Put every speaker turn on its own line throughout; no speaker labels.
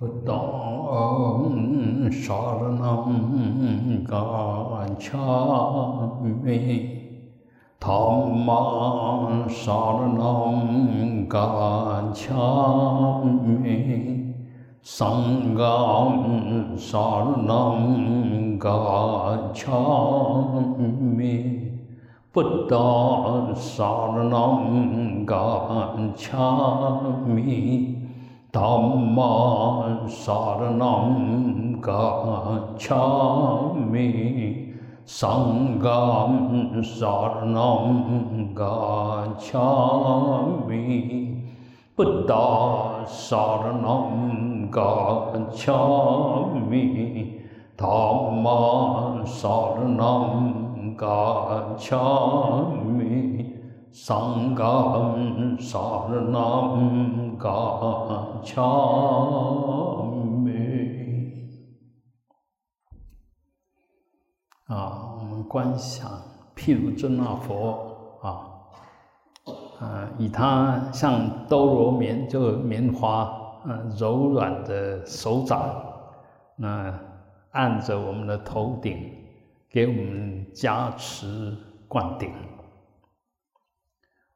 Buddhaṃ sāranaṃ gācchāmi Dhammaṃ sāranaṃ gācchāmi Sanghaṃ sāranaṃ gācchāmi Buddhaṃ sāranaṃ gācchāmi Dhamma Saranam Gacchami Sangam Saranam Gacchami Buddha Saranam Gacchami Dhamma Saranam Gacchami Sangham Saranam Gacchami 啊，我们观想，譬如尊那佛啊，啊，以他像兜罗棉，就棉花，嗯，柔软的手掌，那按着我们的头顶，给我们加持灌顶。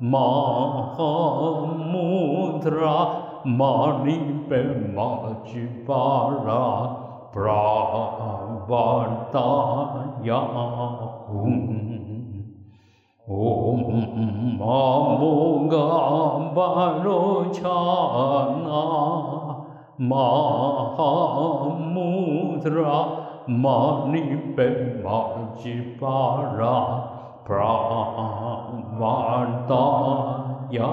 Mahamudra Manipe Majivara Pravartaya Om Om Amoga Varochana Mahamudra Manipe Majivara Jivara Prabharta Yahum Om Mamoga Barochana Mahamudra Mani Pemajipara Pravardaya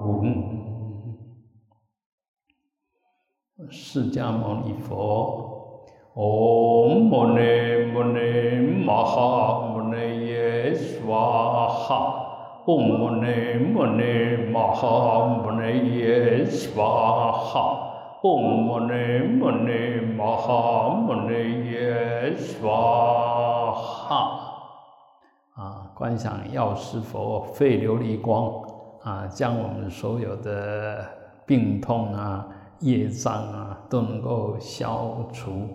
Om 释迦牟尼佛，Om Mani Mani Maha Mani Swaha Om Mune Mune Maha Mune Swaha Om Mune Mune Maha Mune Swaha，观想药师佛肺琉璃光啊，将我们所有的病痛啊、业障啊都能够消除。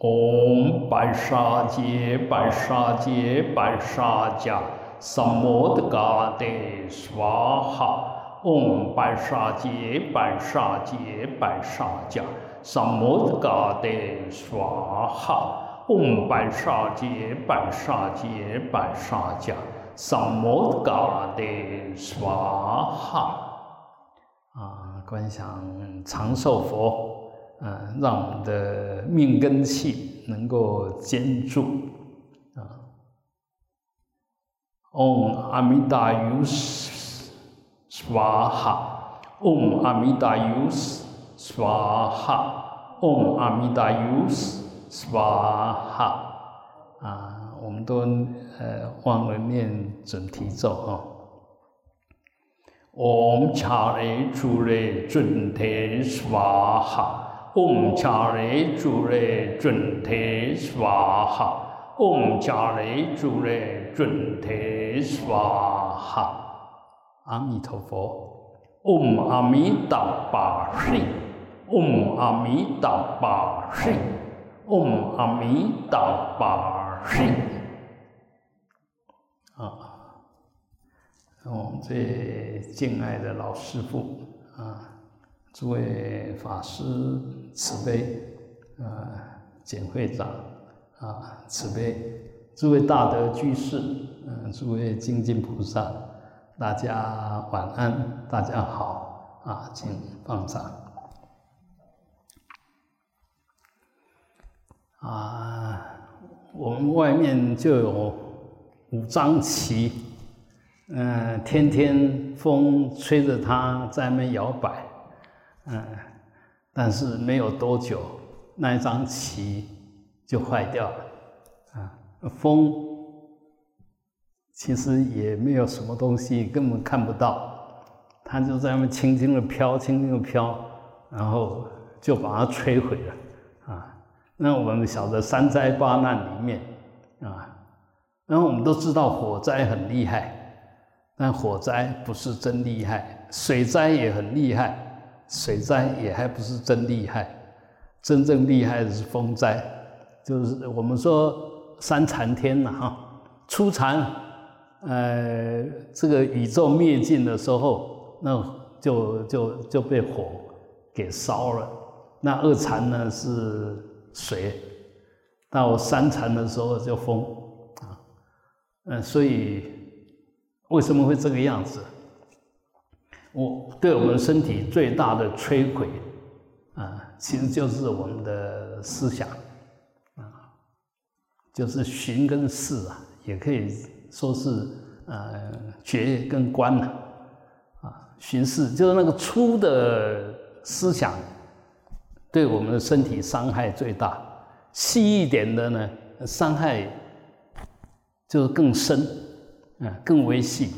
Om 白沙杰白沙杰白沙迦萨摩德嘎德娑哈。Om 白沙杰白沙杰白沙迦萨摩德嘎德娑哈。Om 白沙杰白沙杰白沙迦萨摩嘎德娑哈。啊，观想长寿佛。啊，让我们的命根气能够坚住啊。Om 阿弥达尤斯，swa ha，Om 阿弥达尤斯，swa ha，Om 阿弥达尤，swa ha。啊，我们都呃忘了念准提咒哈。Om 恰雷主雷准提 swa ha。嗡伽雷主雷准提娑哈，嗡伽雷主雷准提娑哈，阿弥陀佛，嗡阿弥达巴悉，嗡阿弥达巴悉，嗡阿弥达巴悉。啊，我们最敬爱的老师傅啊。诸位法师慈悲，啊，简会长啊慈悲，诸位大德居士，嗯，诸位精进菩萨，大家晚安，大家好啊，请放掌。啊，我们外面就有五张旗，嗯，天天风吹着它在那摇摆。嗯，但是没有多久，那一张旗就坏掉了啊。风其实也没有什么东西，根本看不到，它就在那轻轻的飘，轻轻的飘，然后就把它摧毁了。那我们晓得三灾八难里面啊，然后我们都知道火灾很厉害。但火灾不是真厉害，水灾也很厉害，水灾也还不是真厉害，真正厉害的是风灾，就是我们说三残天呐哈，初残，呃，这个宇宙灭尽的时候，那就就就被火给烧了，那二残呢是水，到三禅的时候就风啊，嗯，所以。为什么会这个样子？我对我们身体最大的摧毁啊，其实就是我们的思想啊，就是寻跟事啊，也可以说是呃觉跟观呐啊，寻事就是那个粗的思想，对我们的身体伤害最大；细一点的呢，伤害就是更深。啊，更微细。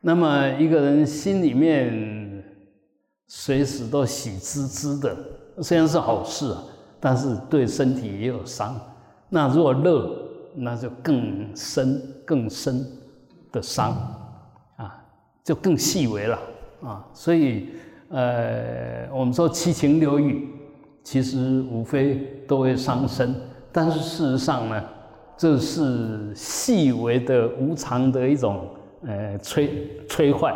那么一个人心里面随时都喜滋滋的，虽然是好事啊，但是对身体也有伤。那如果乐，那就更深、更深的伤啊，就更细微了啊。所以，呃，我们说七情六欲，其实无非都会伤身，但是事实上呢？这是细微的无常的一种呃摧摧坏。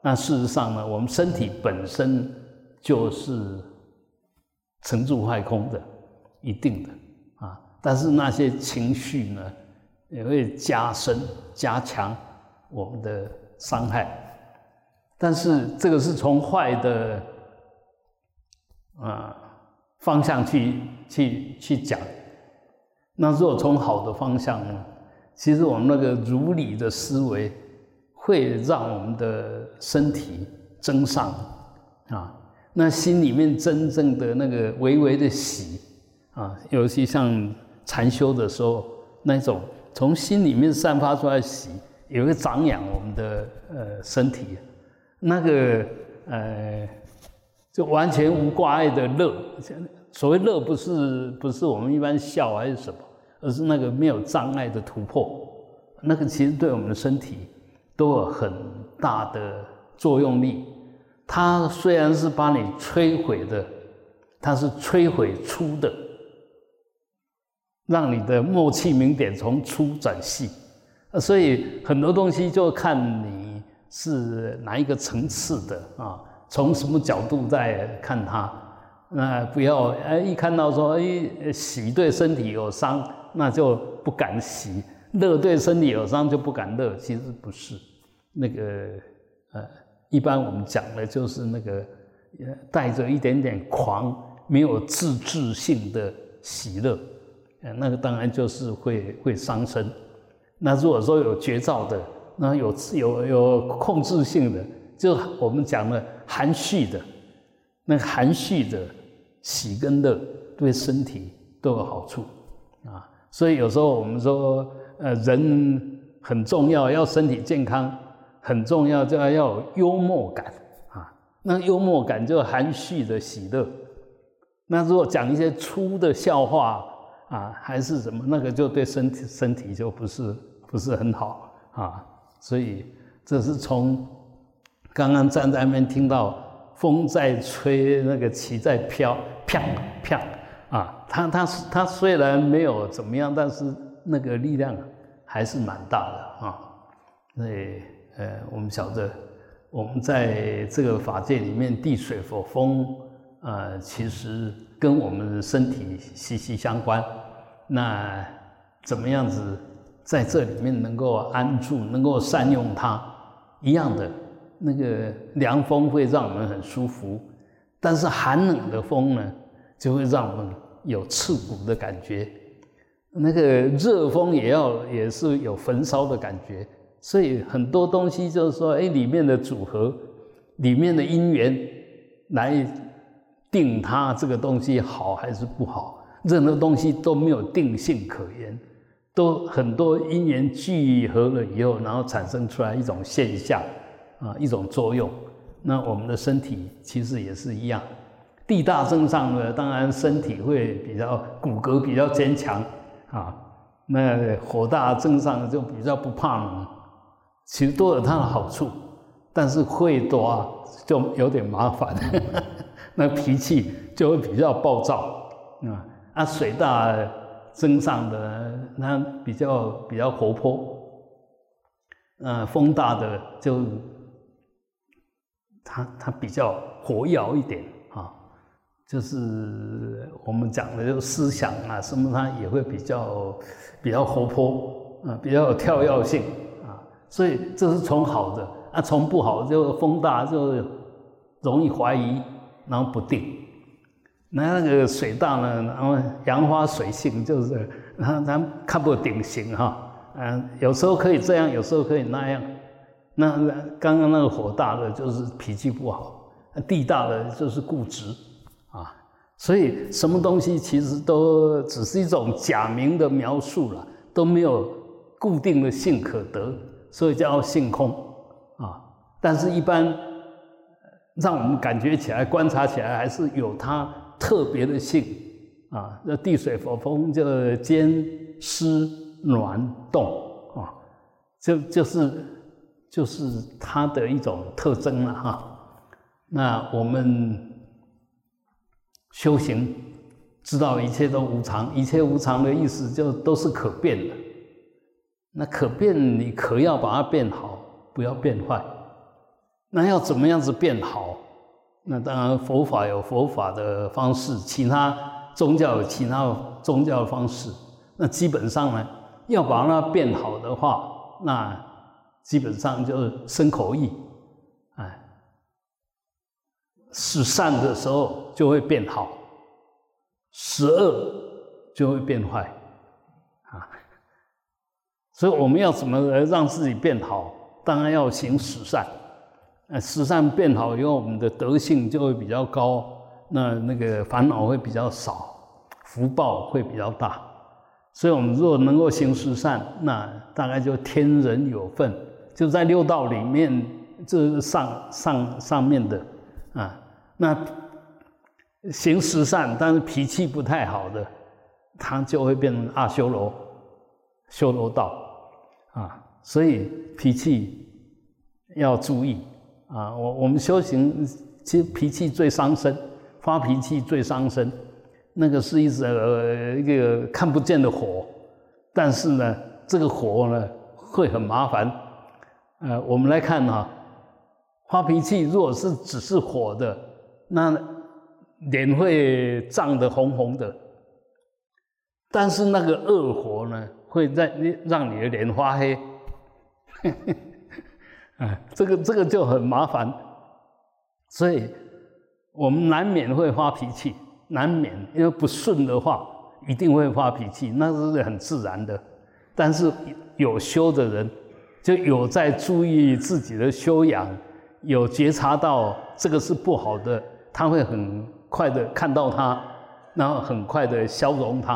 那事实上呢，我们身体本身就是成住坏空的，一定的啊。但是那些情绪呢，也会加深加强我们的伤害。但是这个是从坏的啊方向去去去讲。那如果从好的方向呢？其实我们那个如理的思维，会让我们的身体增上啊。那心里面真正的那个微微的喜啊，尤其像禅修的时候，那种从心里面散发出来的喜，也会长养我们的呃身体。那个呃，就完全无挂碍的乐。所谓乐，不是不是我们一般笑还是什么。而是那个没有障碍的突破，那个其实对我们的身体都有很大的作用力。它虽然是把你摧毁的，它是摧毁粗的，让你的默契明点从粗转细。所以很多东西就看你是哪一个层次的啊，从什么角度在看它。那不要哎，一看到说哎，喜对身体有伤。那就不敢喜，乐对身体有伤就不敢乐，其实不是，那个呃，一般我们讲的就是那个带着一点点狂，没有自制性的喜乐，呃，那个当然就是会会伤身。那如果说有绝招的，那有有有控制性的，就我们讲的含蓄的，那含蓄的喜跟乐对身体都有好处啊。所以有时候我们说，呃，人很重要，要身体健康很重要，就要要有幽默感啊。那幽默感就含蓄的喜乐。那如果讲一些粗的笑话啊，还是什么，那个就对身体身体就不是不是很好啊。所以这是从刚刚站在那边听到风在吹，那个旗在飘，飘飘。啊，他他他虽然没有怎么样，但是那个力量还是蛮大的啊。所以呃，我们晓得我们在这个法界里面，地水火风啊，其实跟我们身体息息相关。那怎么样子在这里面能够安住，能够善用它？一样的，那个凉风会让我们很舒服，但是寒冷的风呢？就会让我们有刺骨的感觉，那个热风也要也是有焚烧的感觉，所以很多东西就是说，哎，里面的组合，里面的因缘来定它这个东西好还是不好，任何东西都没有定性可言，都很多因缘聚合了以后，然后产生出来一种现象。啊，一种作用。那我们的身体其实也是一样，地大增上呢，当然身体会比较骨骼比较坚强啊。那火大增上就比较不怕冷，其实都有它的好处，但是会多就有点麻烦。那脾气就会比较暴躁啊，啊，水大增上的那比较比较活泼，呃，风大的就他他比较活跃一点啊，就是我们讲的就思想啊什么，他也会比较比较活泼啊，比较有跳跃性啊，所以这是从好的啊，从不好就风大就容易怀疑。然后不定，那那个水大呢？然后杨花水性就是然后咱看不定型哈，嗯，有时候可以这样，有时候可以那样。那那刚刚那个火大的就是脾气不好，地大的就是固执啊。所以什么东西其实都只是一种假名的描述了，都没有固定的性可得，所以叫性空啊。但是一般。让我们感觉起来、观察起来，还是有它特别的性啊。那地水火风就坚湿暖动啊，就就是就是它的一种特征了哈。那我们修行知道一切都无常，一切无常的意思就都是可变的。那可变，你可要把它变好，不要变坏。那要怎么样子变好？那当然，佛法有佛法的方式，其他宗教有其他宗教的方式。那基本上呢，要把它变好的话，那基本上就是生口意，哎，使善的时候就会变好，十恶就会变坏，啊。所以我们要怎么来让自己变好？当然要行十善。呃，十善变好以后，我们的德性就会比较高，那那个烦恼会比较少，福报会比较大。所以，我们如果能够行十善，那大概就天人有份，就在六道里面，这上上上面的啊。那行十善，但是脾气不太好的，他就会变成阿修罗，修罗道啊。所以脾气要注意。啊，我我们修行其实脾气最伤身，发脾气最伤身，那个是一直呃一个看不见的火，但是呢，这个火呢会很麻烦。呃，我们来看哈，发脾气如果是只是火的，那脸会涨得红红的，但是那个恶火呢，会在让你的脸发黑。哎，这个这个就很麻烦，所以我们难免会发脾气，难免因为不顺的话，一定会发脾气，那是很自然的。但是有修的人，就有在注意自己的修养，有觉察到这个是不好的，他会很快的看到它，然后很快的消融它，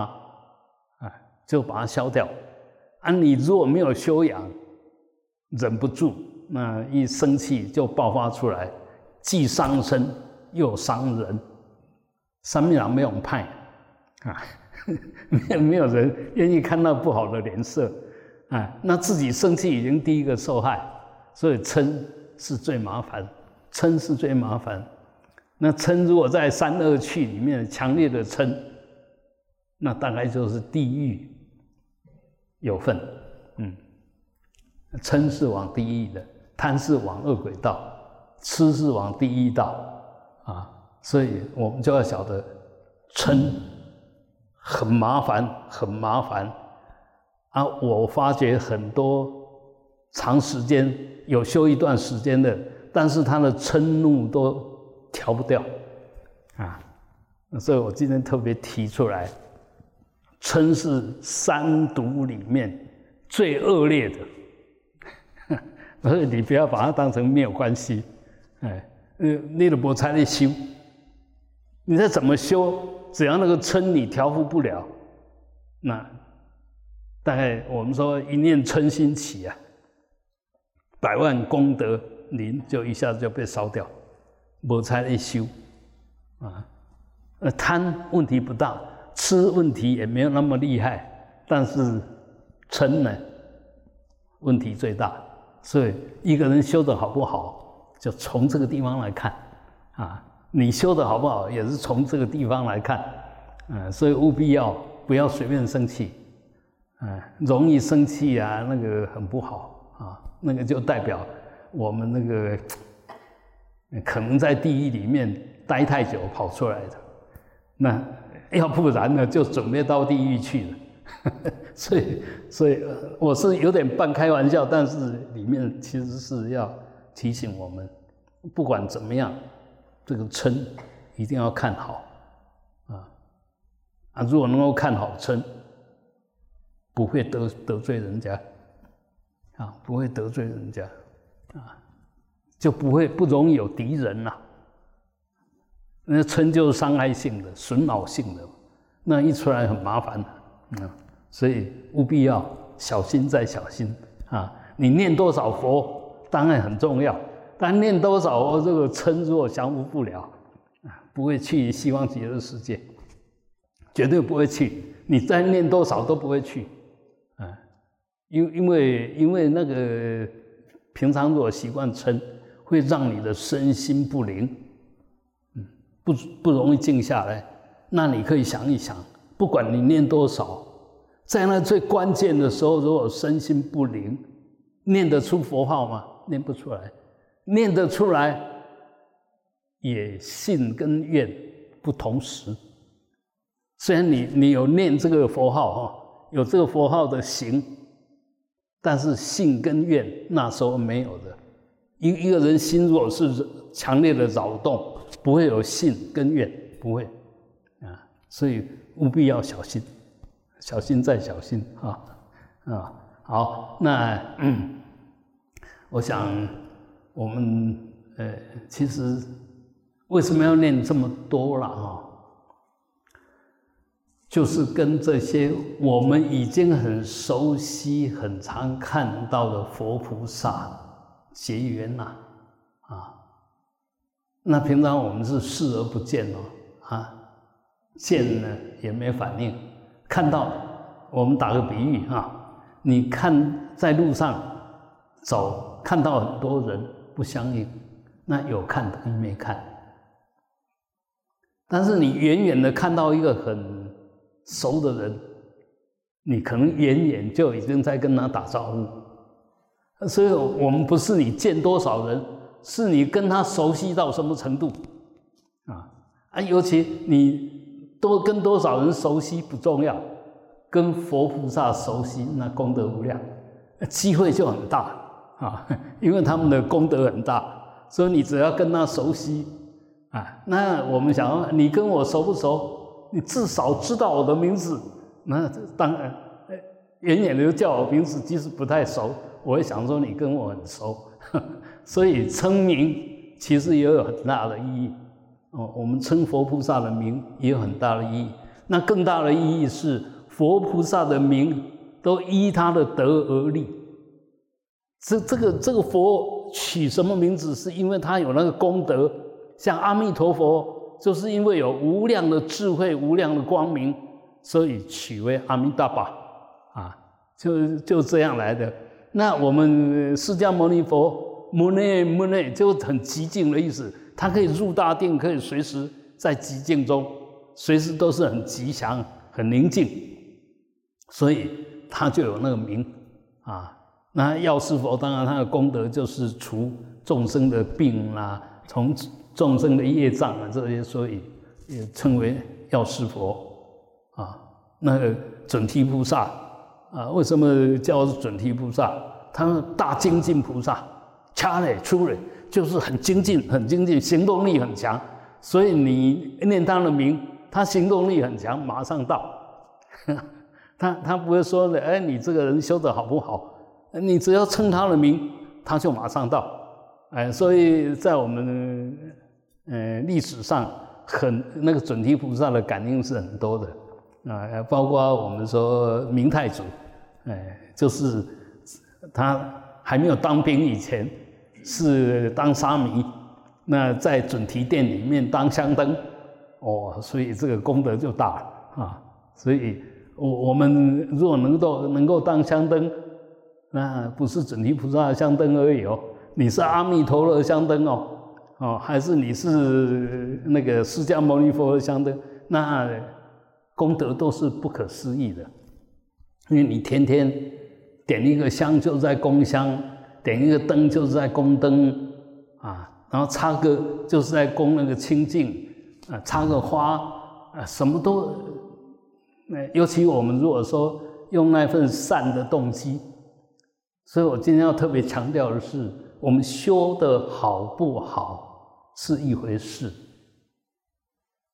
啊，就把它消掉。啊，你如果没有修养，忍不住。那一生气就爆发出来，既伤身又伤人，三面两没有派啊，没 有没有人愿意看到不好的脸色啊。那自己生气已经第一个受害，所以嗔是最麻烦，嗔是最麻烦。那嗔如果在三恶趣里面强烈的嗔，那大概就是地狱有份，嗯，嗔是往地狱的。贪是往恶鬼道，痴是往第一道，啊，所以我们就要晓得，嗔很麻烦，很麻烦，啊，我发觉很多长时间有修一段时间的，但是他的嗔怒都调不掉，啊，所以我今天特别提出来，嗔是三毒里面最恶劣的。所以你不要把它当成没有关系，哎，呃，你的菠菜的修，你再怎么修，只要那个嗔你调伏不了，那大概我们说一念嗔心起啊，百万功德林就一下子就被烧掉，无才一修啊。呃，贪问题不大，吃问题也没有那么厉害，但是嗔呢，问题最大。所以一个人修的好不好，就从这个地方来看啊。你修的好不好，也是从这个地方来看，嗯，所以务必要不要随便生气，嗯，容易生气啊，那个很不好啊，那个就代表我们那个 可能在地狱里面待太久跑出来的，那要不然呢，就准备到地狱去了，所以，所以我是有点半开玩笑，但是里面其实是要提醒我们，不管怎么样。这个嗔一定要看好啊啊！如果能够看好嗔，不会得得罪人家啊，不会得罪人家啊，就不会不容易有敌人呐。那嗔就是伤害性的、损恼性的，那一出来很麻烦的啊。所以务必要小心再小心啊！你念多少佛，当然很重要。但念多少，这个嗔如果降服不了，啊，不会去西方极乐世界，绝对不会去。你再念多少都不会去，因因为因为那个平常如果习惯嗔，会让你的身心不宁，嗯，不不容易静下来。那你可以想一想，不管你念多少，在那最关键的时候，如果身心不宁，念得出佛号吗？念不出来。念得出来，也信跟愿不同时。虽然你你有念这个佛号哈，有这个佛号的行，但是信跟愿那时候没有的。一一个人心如果是强烈的扰动，不会有信跟愿，不会啊。所以务必要小心，小心再小心啊啊。好，那嗯，我想。我们呃，其实为什么要念这么多了哈？就是跟这些我们已经很熟悉、很常看到的佛菩萨结缘呐啊。那平常我们是视而不见哦啊，见呢也没反应，看到我们打个比喻啊，你看在路上走，看到很多人。不相应，那有看等于没看。但是你远远的看到一个很熟的人，你可能远远就已经在跟他打招呼。所以我们不是你见多少人，是你跟他熟悉到什么程度啊啊！尤其你多跟多少人熟悉不重要，跟佛菩萨熟悉，那功德无量，机会就很大。啊，因为他们的功德很大，所以你只要跟他熟悉啊，那我们想，你跟我熟不熟？你至少知道我的名字，那当然，远远的就叫我名字，即使不太熟，我也想说你跟我很熟。所以称名其实也有很大的意义哦。我们称佛菩萨的名也有很大的意义，那更大的意义是佛菩萨的名都依他的德而立。这这个这个佛取什么名字，是因为他有那个功德，像阿弥陀佛，就是因为有无量的智慧、无量的光明，所以取为阿弥陀佛，啊，就就这样来的。那我们释迦牟尼佛，摩内摩内就很极静的意思，他可以入大定，可以随时在极静中，随时都是很吉祥、很宁静，所以他就有那个名，啊。那药师佛当然他的功德就是除众生的病啦，从众生的业障啊这些，所以也称为药师佛啊。那个准提菩萨啊，为什么叫准提菩萨？他们大精进菩萨，掐嘞出嘞，就是很精进，很精进，行动力很强。所以你念他的名，他行动力很强，马上到。他他不会说的，哎，你这个人修的好不好？你只要称他的名，他就马上到，哎，所以在我们呃历史上很那个准提菩萨的感应是很多的啊，包括我们说明太祖，哎，就是他还没有当兵以前是当沙弥，那在准提殿里面当香灯，哦，所以这个功德就大了啊。所以，我我们如果能够能够当香灯，那不是准提菩萨的香灯而已哦，你是阿弥陀佛的香灯哦。哦，还是你是那个释迦牟尼佛的香灯，那功德都是不可思议的，因为你天天点一个香就是在供香，点一个灯就是在供灯啊，然后插个就是在供那个清净啊，插个花啊，什么都那尤其我们如果说用那份善的动机，所以我今天要特别强调的是。我们修的好不好是一回事，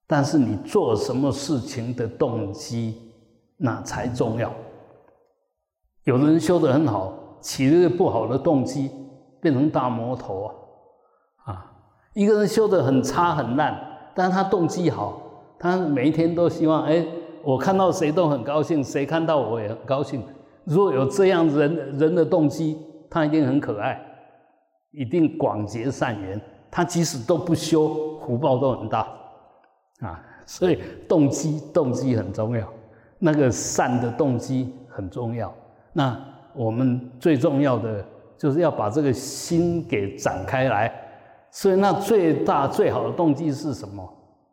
但是你做什么事情的动机那才重要。有的人修的很好，起了不好的动机，变成大魔头啊！啊，一个人修的很差很烂，但是他动机好，他每一天都希望，哎，我看到谁都很高兴，谁看到我也很高兴。如果有这样人人的动机，他一定很可爱。一定广结善缘，他即使都不修，福报都很大啊！所以动机动机很重要，那个善的动机很重要。那我们最重要的就是要把这个心给展开来。所以那最大最好的动机是什么？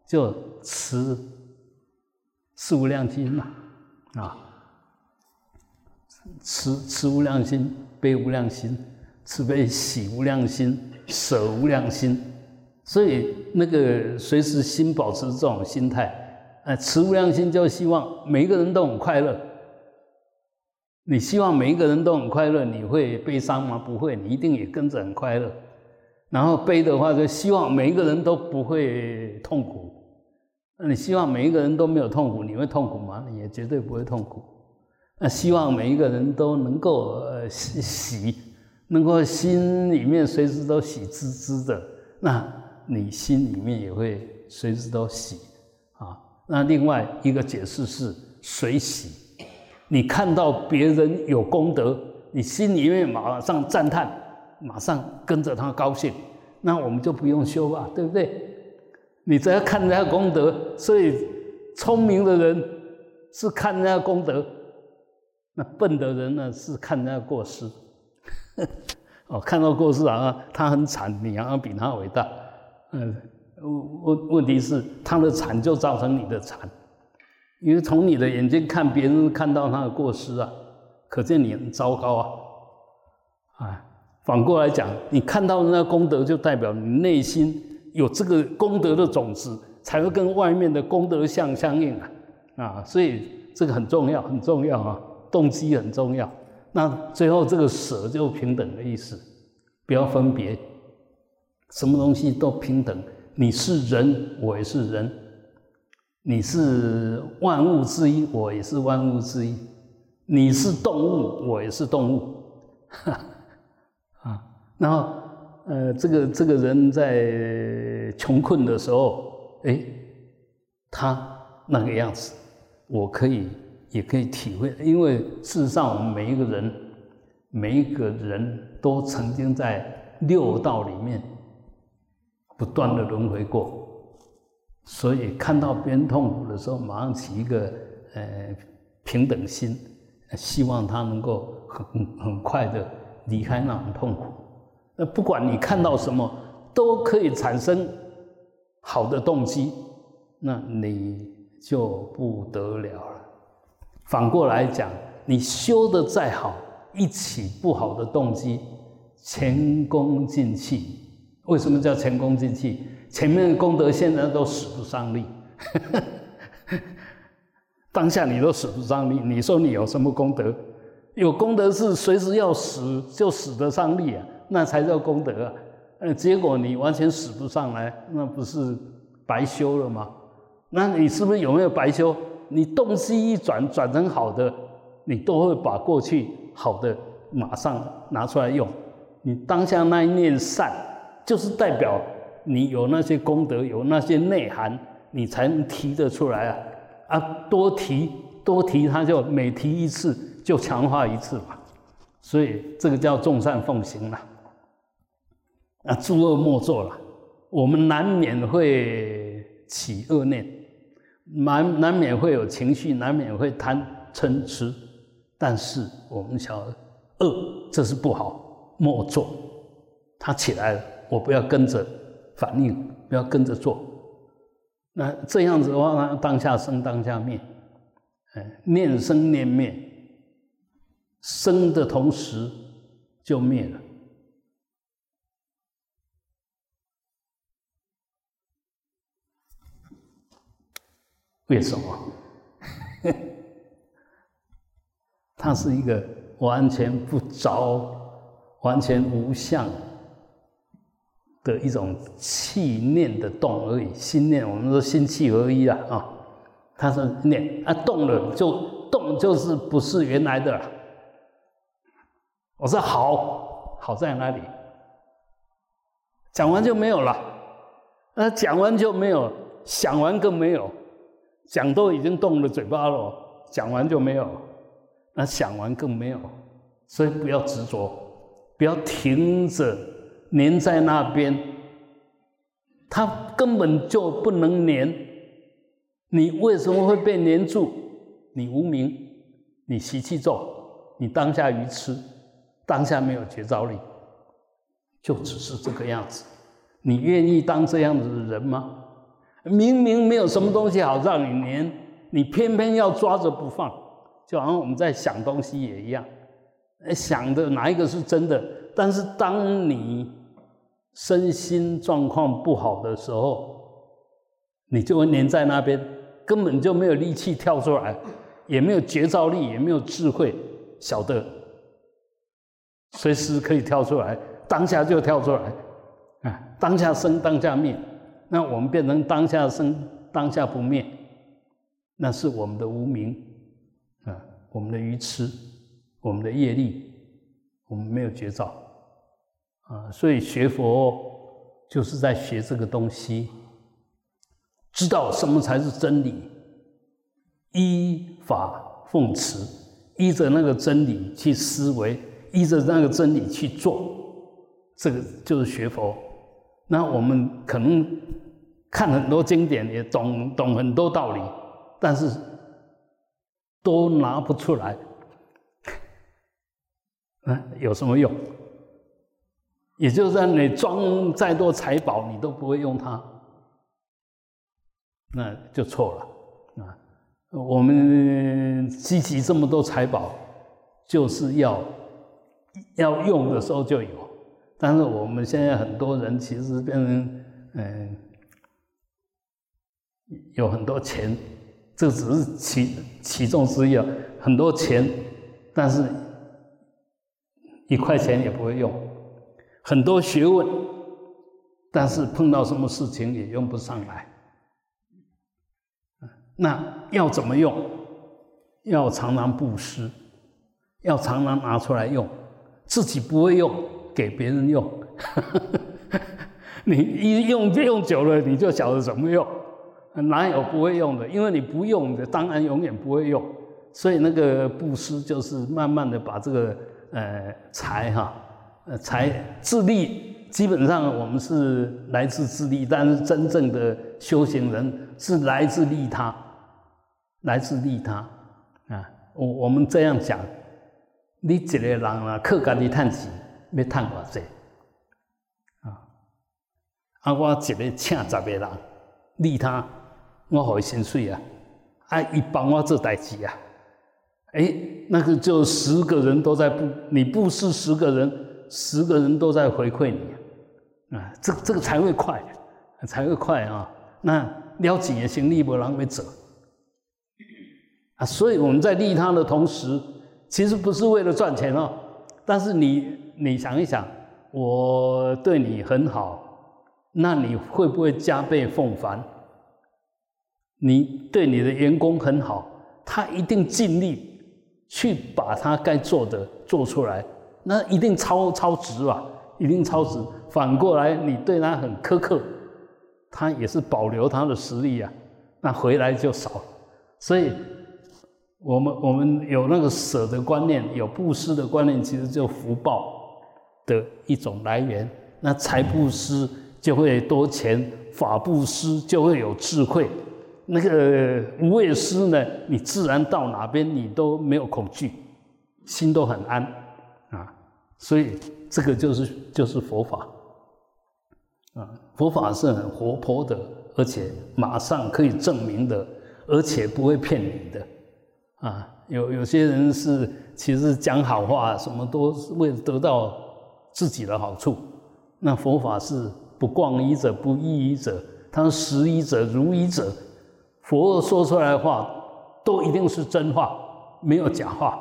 就持四无量心嘛，啊，持持无量心，悲无量心。慈悲喜无量心，舍无量心，所以那个随时心保持这种心态，哎，慈无量心就希望每一个人都很快乐。你希望每一个人都很快乐，你会悲伤吗？不会，你一定也跟着很快乐。然后悲的话，就希望每一个人都不会痛苦。那你希望每一个人都没有痛苦，你会痛苦吗？你也绝对不会痛苦。那希望每一个人都能够呃喜。能够心里面随时都喜滋滋的，那你心里面也会随时都喜啊。那另外一个解释是随喜，你看到别人有功德，你心里面马上赞叹，马上跟着他高兴，那我们就不用修吧，对不对？你只要看人家功德，所以聪明的人是看人家功德，那笨的人呢是看人家过失。哦，看到过失啊，他很惨，你好像比他伟大。嗯，问问题是他的惨就造成你的惨，因为从你的眼睛看别人看到他的过失啊，可见你很糟糕啊。啊，反过来讲，你看到那功德，就代表你内心有这个功德的种子，才会跟外面的功德相相应啊。啊，所以这个很重要，很重要啊，动机很重要。那最后这个舍就平等的意思，不要分别，什么东西都平等。你是人，我也是人；你是万物之一，我也是万物之一；你是动物，我也是动物。啊，然后呃，这个这个人在穷困的时候，哎，他那个样子，我可以。也可以体会，因为事实上，我们每一个人，每一个人都曾经在六道里面不断的轮回过，所以看到别人痛苦的时候，马上起一个呃平等心，希望他能够很很快的离开那种痛苦。那不管你看到什么，都可以产生好的动机，那你就不得了了。反过来讲，你修的再好，一起不好的动机，前功尽弃。为什么叫前功尽弃？前面的功德现在都使不上力，当下你都使不上力。你说你有什么功德？有功德是随时要使就使得上力啊，那才叫功德啊。呃，结果你完全使不上来，那不是白修了吗？那你是不是有没有白修？你动机一转，转成好的，你都会把过去好的马上拿出来用。你当下那一念善，就是代表你有那些功德，有那些内涵，你才能提得出来啊！啊，多提多提，他就每提一次就强化一次嘛。所以这个叫众善奉行了。啊，诸恶莫作了。我们难免会起恶念，难难免会有情绪，难免会贪嗔痴。但是我们晓得，恶这是不好，莫做。他起来了，我不要跟着反应，不要跟着做。那这样子的话，当下生，当下灭。哎，念生念灭，生的同时就灭了。为什么？它是一个完全不着、完全无相的一种气念的动而已。心念，我们说心气合一啊，啊，它是念啊，动了就动，就是不是原来的了。我说好，好在哪里？讲完就没有了，那讲完就没有，想完更没有。讲都已经动了嘴巴了，讲完就没有，那想完更没有，所以不要执着，不要停着粘在那边，它根本就不能粘。你为什么会被粘住？你无名，你习气重，你当下愚痴，当下没有觉照力，就只是这个样子。你愿意当这样子的人吗？明明没有什么东西好让你粘，你偏偏要抓着不放，就好像我们在想东西也一样，想的哪一个是真的？但是当你身心状况不好的时候，你就会粘在那边，根本就没有力气跳出来，也没有觉照力，也没有智慧，晓得随时可以跳出来，当下就跳出来，啊，当下生，当下灭。那我们变成当下生，当下不灭，那是我们的无名啊，我们的愚痴，我们的业力，我们没有觉照啊，所以学佛就是在学这个东西，知道什么才是真理，依法奉持，依着那个真理去思维，依着那个真理去做，这个就是学佛。那我们可能看很多经典，也懂懂很多道理，但是都拿不出来，啊，有什么用？也就是说，你装再多财宝，你都不会用它，那就错了啊！我们积集这么多财宝，就是要要用的时候就有。但是我们现在很多人其实变成，嗯，有很多钱，这只是其其中之一啊。很多钱，但是一块钱也不会用；很多学问，但是碰到什么事情也用不上来。那要怎么用？要常常布施，要常常拿出来用，自己不会用。给别人用，你一用就用久了，你就晓得怎么用。哪有不会用的？因为你不用的，当然永远不会用。所以那个布施就是慢慢的把这个呃财哈呃财自利，基本上我们是来自自利，但是真正的修行人是来自利他，来自利他啊。我我们这样讲，你一个人啊，靠家己赚钱。要赚偌济啊！啊，我一个请十个人利他，我互伊薪水啊！啊，伊帮我做代志啊！哎，那个就十个人都在布，你布施十个人，十个人都在回馈你啊！这这个才会快，才会快啊！那了钱也行，利无人会走啊！所以我们在利他的同时，其实不是为了赚钱哦，但是你。你想一想，我对你很好，那你会不会加倍奉还？你对你的员工很好，他一定尽力去把他该做的做出来，那一定超超值吧？一定超值。反过来，你对他很苛刻，他也是保留他的实力啊，那回来就少。所以，我们我们有那个舍的观念，有布施的观念，其实就福报的一种来源。那财布施就会多钱，法布施就会有智慧。那个无畏施呢，你自然到哪边你都没有恐惧，心都很安啊。所以这个就是就是佛法啊，佛法是很活泼的，而且马上可以证明的，而且不会骗你的啊。有有些人是其实讲好话，什么都是为了得到自己的好处。那佛法是不惯疑者，不异疑者，他实疑者，如疑者。佛说出来的话都一定是真话，没有假话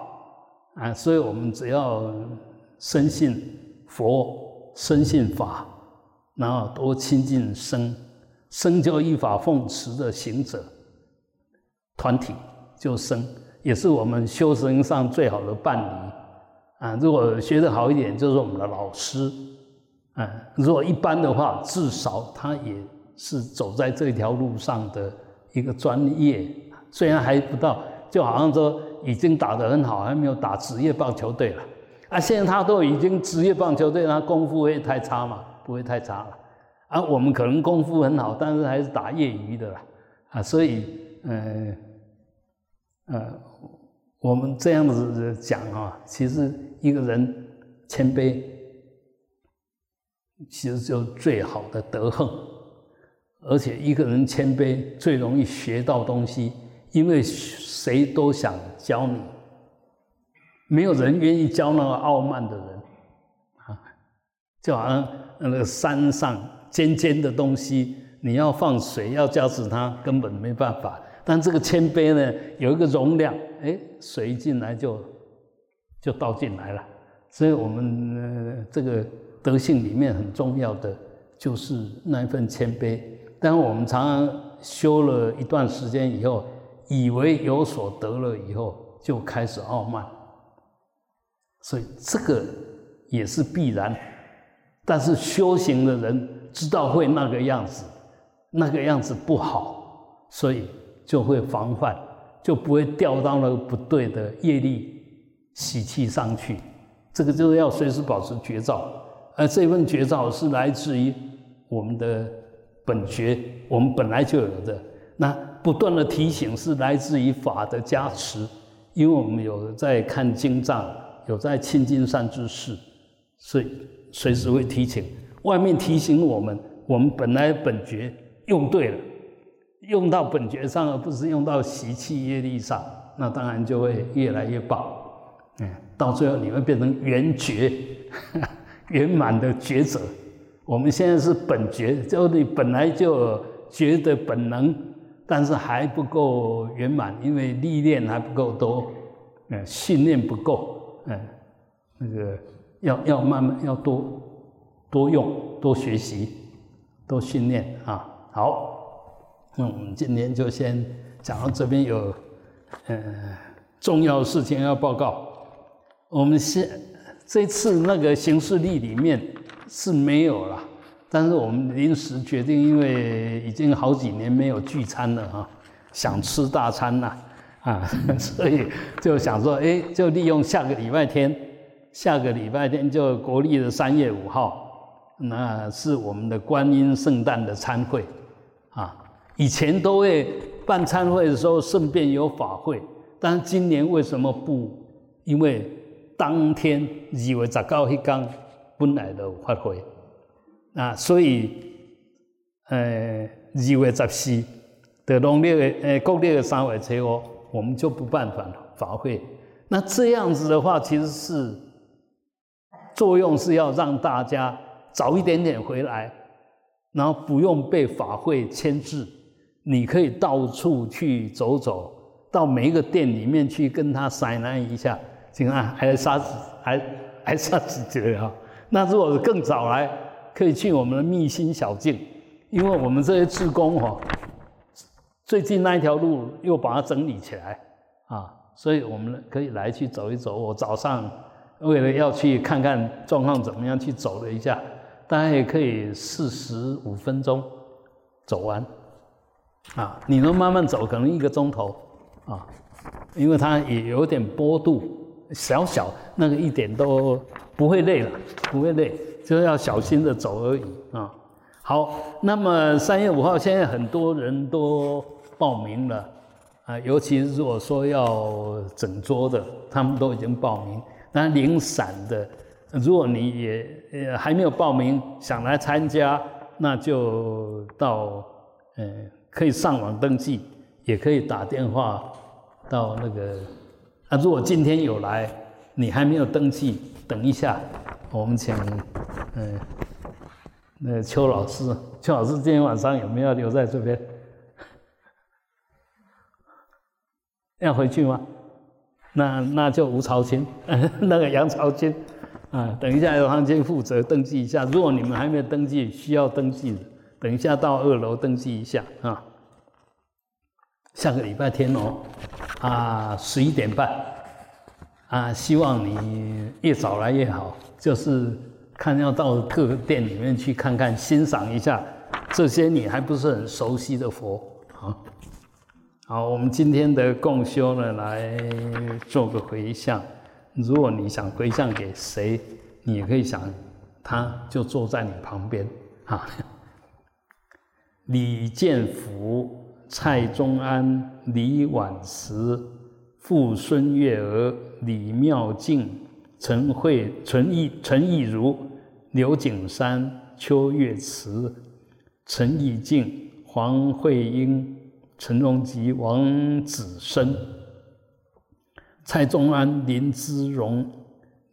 啊！所以我们只要深信佛，深信法，然后多亲近僧，僧就依法奉持的行者团体，就僧，也是我们修行上最好的伴侣啊！如果学得好一点，就是我们的老师啊；如果一般的话，至少他也是走在这条路上的。一个专业，虽然还不到，就好像说已经打得很好，还没有打职业棒球队了。啊，现在他都已经职业棒球队，他功夫会太差嘛？不会太差了。啊，我们可能功夫很好，但是还是打业余的啦。啊，所以，嗯，呃，我们这样子讲啊，其实一个人谦卑，其实就最好的德行。而且一个人谦卑最容易学到东西，因为谁都想教你，没有人愿意教那个傲慢的人啊。就好像那个山上尖尖的东西，你要放水要浇死它，根本没办法。但这个谦卑呢，有一个容量，哎，水进来就就倒进来了。所以我们这个德性里面很重要的就是那一份谦卑。但我们常常修了一段时间以后，以为有所得了以后，就开始傲慢，所以这个也是必然。但是修行的人知道会那个样子，那个样子不好，所以就会防范，就不会掉到那个不对的业力习气上去。这个就是要随时保持觉照，而这份觉照是来自于我们的。本觉我们本来就有的，那不断的提醒是来自于法的加持，因为我们有在看经藏，有在亲近善知识，所以随时会提醒。外面提醒我们，我们本来本觉用对了，用到本觉上，而不是用到习气业力上，那当然就会越来越爆。嗯，到最后你会变成圆觉，圆满的觉者。我们现在是本觉，就你本来就觉得本能，但是还不够圆满，因为历练还不够多，嗯，训练不够，嗯，那个要要慢慢要多多用多学习多训练啊。好，那我们今天就先讲到这边，有嗯重要事情要报告。我们现这次那个行事历里面。是没有了，但是我们临时决定，因为已经好几年没有聚餐了哈，想吃大餐呐，啊，所以就想说，哎，就利用下个礼拜天，下个礼拜天就国历的三月五号，那是我们的观音圣诞的餐会，啊，以前都会办参会的时候顺便有法会，但是今年为什么不？因为当天以为早告一刚。本来的发挥，啊，所以，呃，二月十四的农历的呃国历的三月初五，我们就不办法法会。那这样子的话，其实是作用是要让大家早一点点回来，然后不用被法会牵制，你可以到处去走走，到每一个店里面去跟他塞那一下，请啊，还啥子，还还啥子这样。那如果更早来，可以去我们的密心小径，因为我们这些志工哈，最近那一条路又把它整理起来啊，所以我们可以来去走一走。我早上为了要去看看状况怎么样，去走了一下，大概也可以四十五分钟，走完，啊，你能慢慢走，可能一个钟头，啊，因为它也有点坡度，小小那个一点都不会累了，不会累，就要小心的走而已啊。好，那么三月五号，现在很多人都报名了，啊，尤其是如果说要整桌的，他们都已经报名。那零散的，如果你也呃还没有报名，想来参加，那就到呃可以上网登记，也可以打电话到那个啊。如果今天有来，你还没有登记，等一下，我们请嗯。那邱老师，邱老师今天晚上有没有留在这边？要回去吗？那那就吴朝清，那个杨朝清，啊，等一下由他先负责登记一下。如果你们还没有登记，需要登记的，等一下到二楼登记一下啊。下个礼拜天哦，啊，十一点半，啊，希望你越早来越好，就是。看要到各个店里面去看看，欣赏一下这些你还不是很熟悉的佛啊。好，我们今天的共修呢，来做个回向。如果你想回向给谁，你可以想，他就坐在你旁边啊。李建福、蔡宗安、李婉石、傅孙月娥、李妙静。陈慧、陈义、陈义如、刘景山、邱月慈、陈义静、黄慧英、陈荣吉、王子生、蔡宗安、林之荣、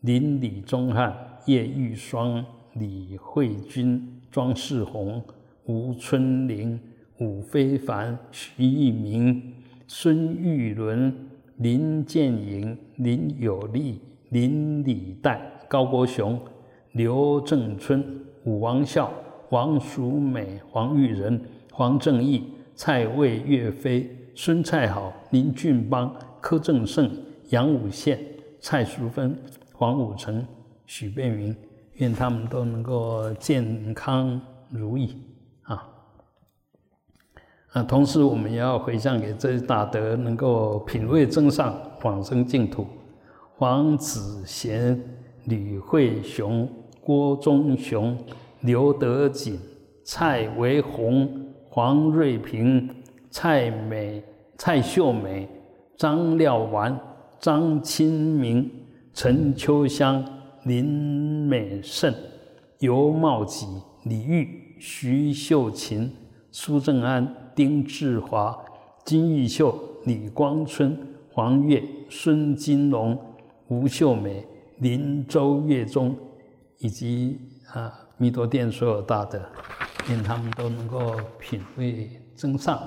林李宗汉、叶玉霜、李慧君、庄世宏、吴春玲、武非凡、徐一鸣、孙玉伦、林建营、林有利。林礼代、高国雄、刘正春、武王孝、王淑美、黄玉仁、黄正义、蔡魏岳飞、孙蔡好、林俊邦、柯正胜、杨武宪、蔡淑芬、黄武成、许变明，愿他们都能够健康如意！啊，同时我们也要回向给这些大德，能够品味增上，往生净土。黄子贤、吕慧雄、郭忠雄、刘德锦、蔡维宏、黄瑞平、蔡美、蔡秀美、张廖完、张清明、陈秋香、林美胜、尤茂吉、李玉、徐秀琴、苏正安、丁志华、金玉秀、李光春、黄月、孙金龙。吴秀美、林周月中，以及啊弥陀殿所有大德，愿他们都能够品味增上，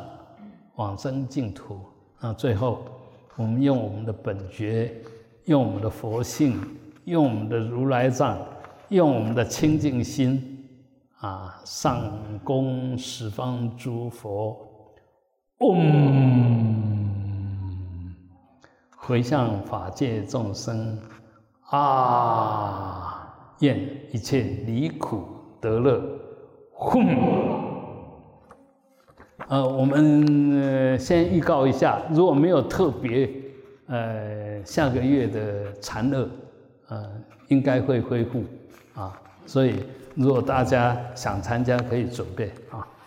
往生净土。啊，最后我们用我们的本觉，用我们的佛性，用我们的如来藏，用我们的清净心，啊，上供十方诸佛，嗡。回向法界众生啊，愿一切离苦得乐。哼，呃，我们先预告一下，如果没有特别，呃，下个月的禅乐，呃，应该会恢复啊。所以，如果大家想参加，可以准备啊。